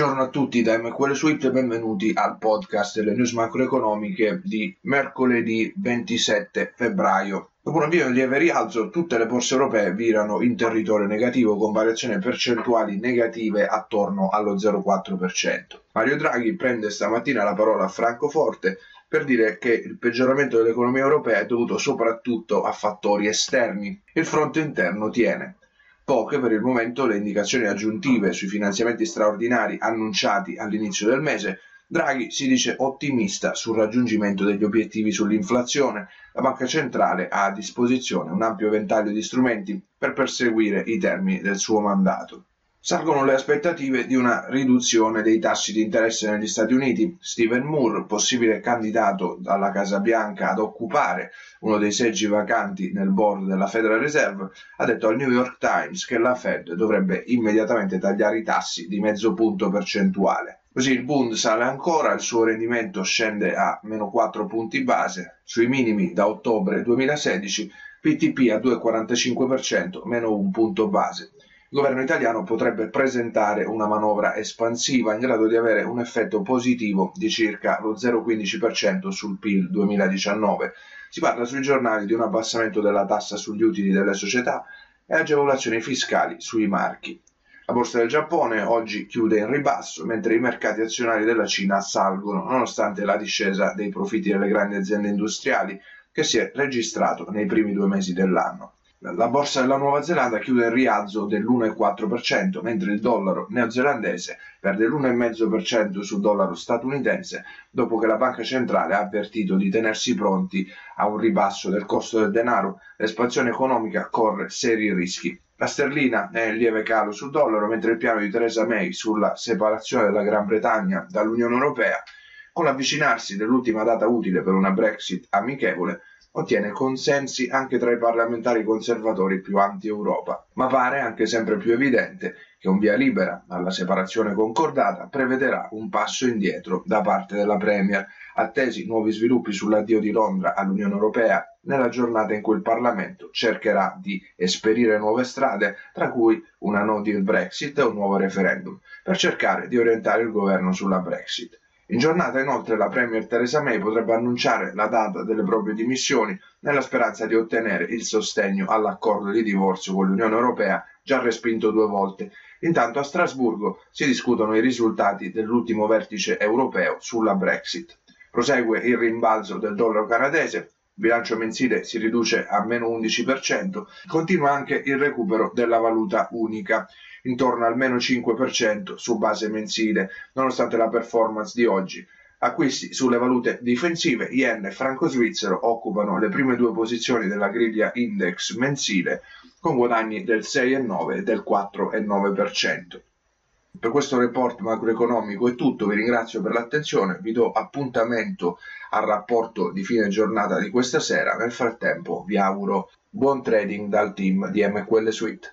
Buongiorno a tutti da MQL Suite e benvenuti al podcast delle news macroeconomiche di mercoledì 27 febbraio. Dopo un avvio in lieve rialzo, tutte le borse europee virano in territorio negativo con variazioni percentuali negative attorno allo 0,4%. Mario Draghi prende stamattina la parola a Francoforte per dire che il peggioramento dell'economia europea è dovuto soprattutto a fattori esterni. Il fronte interno tiene. Poche per il momento le indicazioni aggiuntive sui finanziamenti straordinari annunciati all'inizio del mese, Draghi si dice ottimista sul raggiungimento degli obiettivi sull'inflazione. La Banca Centrale ha a disposizione un ampio ventaglio di strumenti per perseguire i termini del suo mandato. Salgono le aspettative di una riduzione dei tassi di interesse negli Stati Uniti. Stephen Moore, possibile candidato dalla Casa Bianca ad occupare uno dei seggi vacanti nel board della Federal Reserve, ha detto al New York Times che la Fed dovrebbe immediatamente tagliare i tassi di mezzo punto percentuale. Così il Bund sale ancora, il suo rendimento scende a meno 4 punti base, sui minimi da ottobre 2016, PTP a 2,45%, meno un punto base il governo italiano potrebbe presentare una manovra espansiva in grado di avere un effetto positivo di circa lo 0,15% sul PIL 2019. Si parla sui giornali di un abbassamento della tassa sugli utili delle società e agevolazioni fiscali sui marchi. La borsa del Giappone oggi chiude in ribasso, mentre i mercati azionari della Cina salgono nonostante la discesa dei profitti delle grandi aziende industriali che si è registrato nei primi due mesi dell'anno. La borsa della Nuova Zelanda chiude in rialzo dell'1,4%, mentre il dollaro neozelandese perde l'1,5% sul dollaro statunitense dopo che la banca centrale ha avvertito di tenersi pronti a un ribasso del costo del denaro. L'espansione economica corre seri rischi. La sterlina è in lieve calo sul dollaro, mentre il piano di Theresa May sulla separazione della Gran Bretagna dall'Unione Europea, con l'avvicinarsi dell'ultima data utile per una Brexit amichevole, ottiene consensi anche tra i parlamentari conservatori più anti-Europa, ma pare anche sempre più evidente che un via libera alla separazione concordata prevederà un passo indietro da parte della Premier, attesi nuovi sviluppi sull'addio di Londra all'Unione Europea nella giornata in cui il Parlamento cercherà di esperire nuove strade, tra cui una no deal Brexit e un nuovo referendum, per cercare di orientare il governo sulla Brexit. In giornata inoltre la Premier Theresa May potrebbe annunciare la data delle proprie dimissioni nella speranza di ottenere il sostegno all'accordo di divorzio con l'Unione Europea già respinto due volte. Intanto a Strasburgo si discutono i risultati dell'ultimo vertice europeo sulla Brexit. Prosegue il rimbalzo del dollaro canadese, bilancio mensile si riduce a meno 11%, continua anche il recupero della valuta unica intorno al meno 5% su base mensile, nonostante la performance di oggi. Acquisti sulle valute difensive, yen e franco svizzero occupano le prime due posizioni della griglia index mensile con guadagni del 6,9 e del 4,9%. Per questo report macroeconomico è tutto, vi ringrazio per l'attenzione, vi do appuntamento al rapporto di fine giornata di questa sera, nel frattempo vi auguro buon trading dal team di MQL Suite.